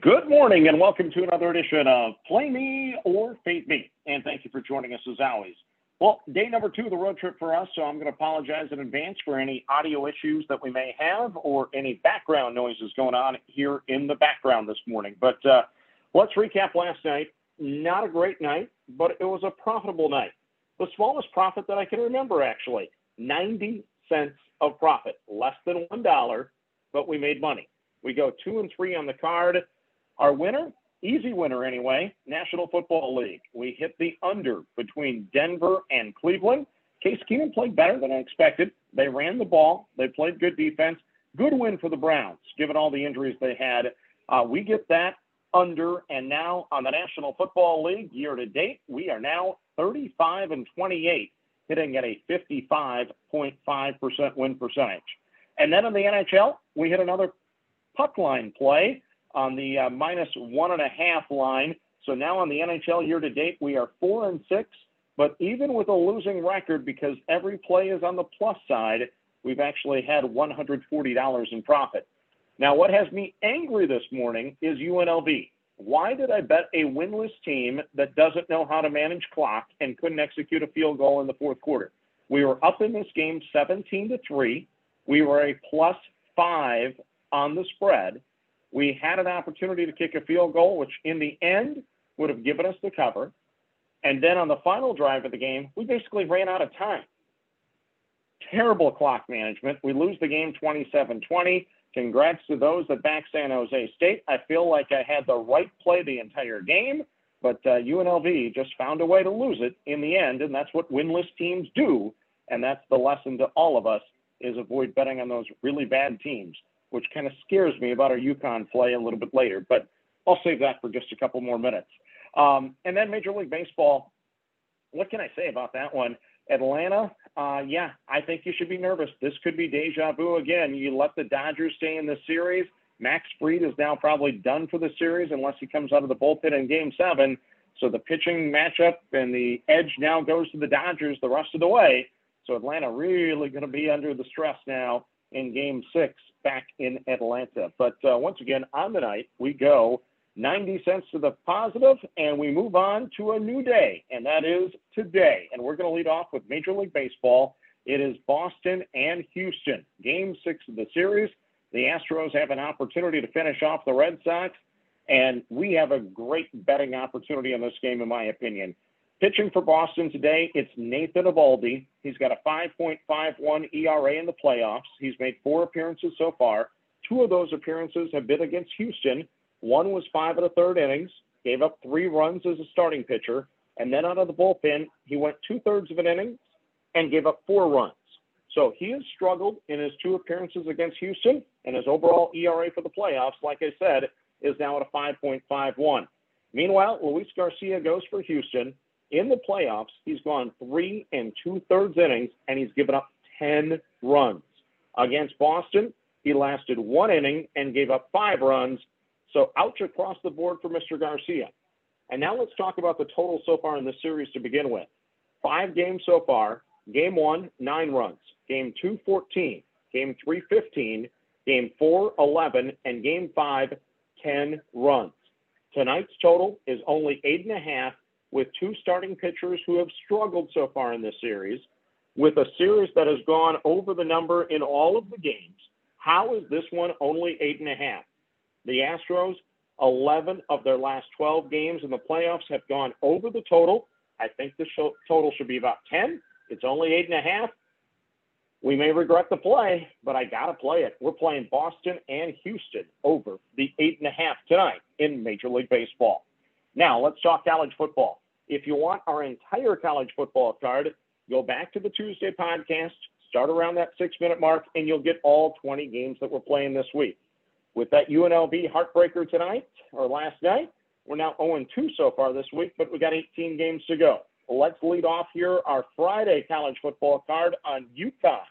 Good morning and welcome to another edition of Play Me or Fade Me. And thank you for joining us as always. Well, day number two of the road trip for us, so I'm going to apologize in advance for any audio issues that we may have or any background noises going on here in the background this morning. But uh, let's recap last night. Not a great night, but it was a profitable night. The smallest profit that I can remember, actually 90 cents of profit, less than $1, but we made money. We go two and three on the card. Our winner, easy winner anyway, National Football League. We hit the under between Denver and Cleveland. Case Keenum played better than I expected. They ran the ball. They played good defense. Good win for the Browns, given all the injuries they had. Uh, we get that under, and now on the National Football League year to date, we are now 35 and 28, hitting at a 55.5% win percentage. And then in the NHL, we hit another puck line play on the uh, minus one and a half line. So now on the NHL year to date, we are four and six. But even with a losing record, because every play is on the plus side, we've actually had $140 in profit. Now, what has me angry this morning is UNLV. Why did I bet a winless team that doesn't know how to manage clock and couldn't execute a field goal in the fourth quarter? We were up in this game 17 to 3. We were a plus five on the spread. We had an opportunity to kick a field goal, which in the end would have given us the cover. And then on the final drive of the game, we basically ran out of time. Terrible clock management. We lose the game 27 20. Congrats to those that back San Jose State. I feel like I had the right play the entire game, but uh, UNLV just found a way to lose it in the end, and that's what winless teams do. And that's the lesson to all of us is avoid betting on those really bad teams which kind of scares me about our UConn play a little bit later. But I'll save that for just a couple more minutes. Um, and then Major League Baseball. What can I say about that one? Atlanta, uh, yeah, I think you should be nervous. This could be deja vu again. You let the Dodgers stay in the series. Max Fried is now probably done for the series unless he comes out of the bullpen in game seven. So the pitching matchup and the edge now goes to the Dodgers the rest of the way. So Atlanta really going to be under the stress now in game six back in Atlanta. But uh, once again, on the night, we go 90 cents to the positive, and we move on to a new day, and that is today. And we're going to lead off with Major League Baseball. It is Boston and Houston, game six of the series. The Astros have an opportunity to finish off the Red Sox, and we have a great betting opportunity in this game, in my opinion. Pitching for Boston today, it's Nathan Eovaldi. He's got a 5.51 ERA in the playoffs. He's made four appearances so far. Two of those appearances have been against Houston. One was five and a third innings, gave up three runs as a starting pitcher, and then out of the bullpen, he went two thirds of an inning and gave up four runs. So he has struggled in his two appearances against Houston, and his overall ERA for the playoffs, like I said, is now at a 5.51. Meanwhile, Luis Garcia goes for Houston. In the playoffs, he's gone three and two thirds innings and he's given up 10 runs. Against Boston, he lasted one inning and gave up five runs. So ouch across the board for Mr. Garcia. And now let's talk about the total so far in the series to begin with. Five games so far. Game one, nine runs. Game two, 14. Game three, 15. Game four, 11. And game five, 10 runs. Tonight's total is only eight and a half with two starting pitchers who have struggled so far in this series, with a series that has gone over the number in all of the games. How is this one only eight and a half? The Astros, 11 of their last 12 games in the playoffs have gone over the total. I think the total should be about 10. It's only eight and a half. We may regret the play, but I got to play it. We're playing Boston and Houston over the eight and a half tonight in Major League Baseball. Now, let's talk college football. If you want our entire college football card, go back to the Tuesday podcast, start around that six minute mark, and you'll get all 20 games that we're playing this week. with that UNLV heartbreaker tonight or last night. We're now 0 2 so far this week, but we got 18 games to go. Let's lead off here our Friday college football card on UConn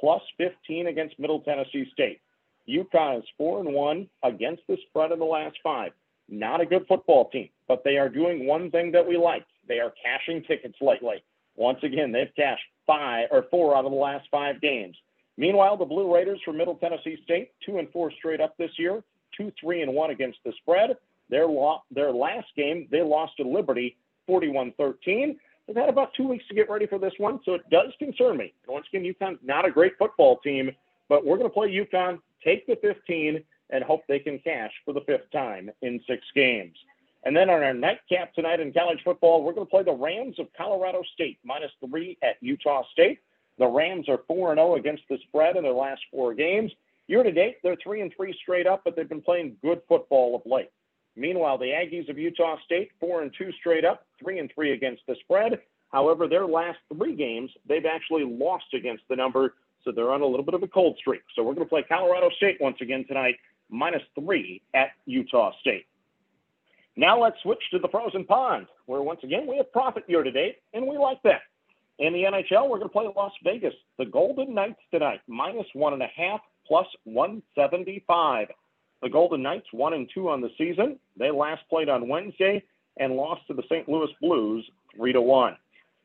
plus 15 against Middle Tennessee State. UConn is 4 and 1 against the spread in the last five. Not a good football team, but they are doing one thing that we like. They are cashing tickets lately. Once again, they've cashed five or four out of the last five games. Meanwhile, the Blue Raiders from Middle Tennessee State, two and four straight up this year, two, three, and one against the spread. Their, lo- their last game, they lost to Liberty 41 13. They've had about two weeks to get ready for this one, so it does concern me. Once again, UConn's not a great football team, but we're going to play UConn, take the 15, and hope they can cash for the fifth time in six games. And then on our nightcap tonight in college football, we're going to play the Rams of Colorado State, minus three at Utah State. The Rams are 4 0 against the spread in their last four games. Year to date, they're 3 and 3 straight up, but they've been playing good football of late. Meanwhile, the Aggies of Utah State, 4 and 2 straight up, 3 and 3 against the spread. However, their last three games, they've actually lost against the number, so they're on a little bit of a cold streak. So we're going to play Colorado State once again tonight, minus three at Utah State. Now let's switch to the frozen pond, where once again we have profit year to date, and we like that. In the NHL, we're going to play Las Vegas, the Golden Knights tonight, minus one and a half, plus 175. The Golden Knights one and two on the season. They last played on Wednesday and lost to the St. Louis Blues three to one.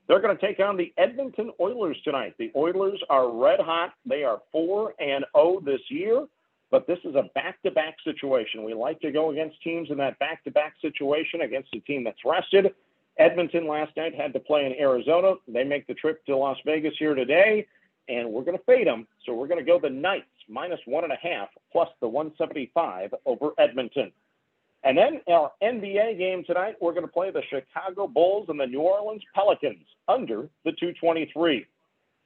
They're going to take on the Edmonton Oilers tonight. The Oilers are red hot. They are four and zero oh this year but this is a back-to-back situation. We like to go against teams in that back-to-back situation against a team that's rested. Edmonton last night had to play in Arizona. They make the trip to Las Vegas here today, and we're going to fade them. So we're going to go the Knights minus one and a half plus the 175 over Edmonton. And then our NBA game tonight, we're going to play the Chicago Bulls and the New Orleans Pelicans under the 223.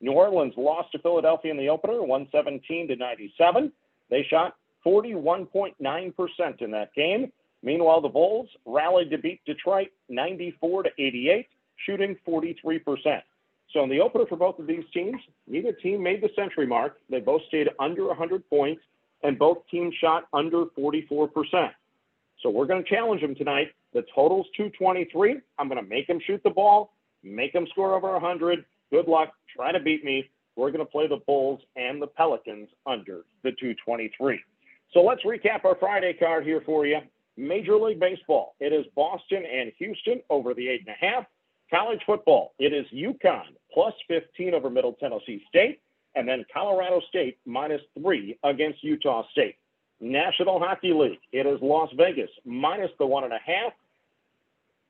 New Orleans lost to Philadelphia in the opener, 117 to 97. They shot 41.9% in that game. Meanwhile, the Bulls rallied to beat Detroit 94 to 88, shooting 43%. So in the opener for both of these teams, neither team made the century mark. They both stayed under 100 points, and both teams shot under 44%. So we're going to challenge them tonight. The total's 223. I'm going to make them shoot the ball, make them score over 100. Good luck. Try to beat me we're going to play the Bulls and the Pelicans under the 223. So let's recap our Friday card here for you. Major League Baseball, it is Boston and Houston over the eight and a half. College football, it is UConn plus 15 over Middle Tennessee State, and then Colorado State minus three against Utah State. National Hockey League, it is Las Vegas minus the one and a half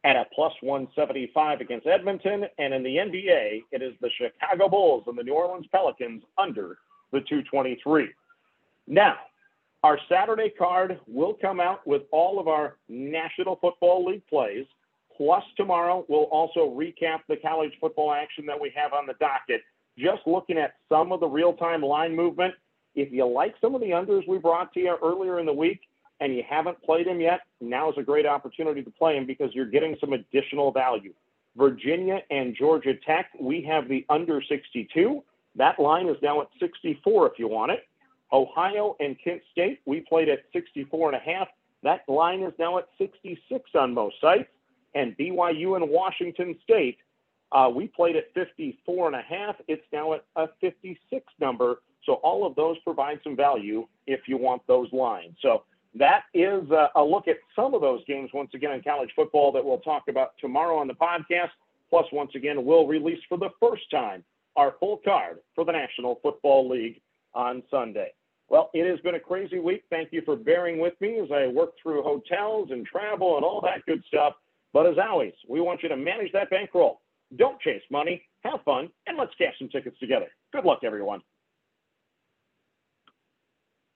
at a plus 175 against Edmonton. And in the NBA, it is the Chicago Bulls and the New Orleans Pelicans under the 223. Now, our Saturday card will come out with all of our National Football League plays. Plus, tomorrow we'll also recap the college football action that we have on the docket. Just looking at some of the real time line movement. If you like some of the unders we brought to you earlier in the week, and you haven't played him yet, now is a great opportunity to play him because you're getting some additional value. Virginia and Georgia Tech, we have the under 62. That line is now at 64 if you want it. Ohio and Kent State, we played at 64 and a half. That line is now at 66 on most sites. And BYU and Washington State, uh, we played at 54 and a half. It's now at a 56 number. So all of those provide some value if you want those lines. So that is uh, a, look at some of those games once again in college football that we'll talk about tomorrow on the podcast. Plus, once again, we'll release for the first time our full card for the National Football League on Sunday. Well, it has been a crazy week. Thank you for bearing with me as I work through hotels and travel and all that good stuff. But as always, we want you to manage that bankroll. Don't chase money, have fun, and let's cash some tickets together. Good luck, everyone.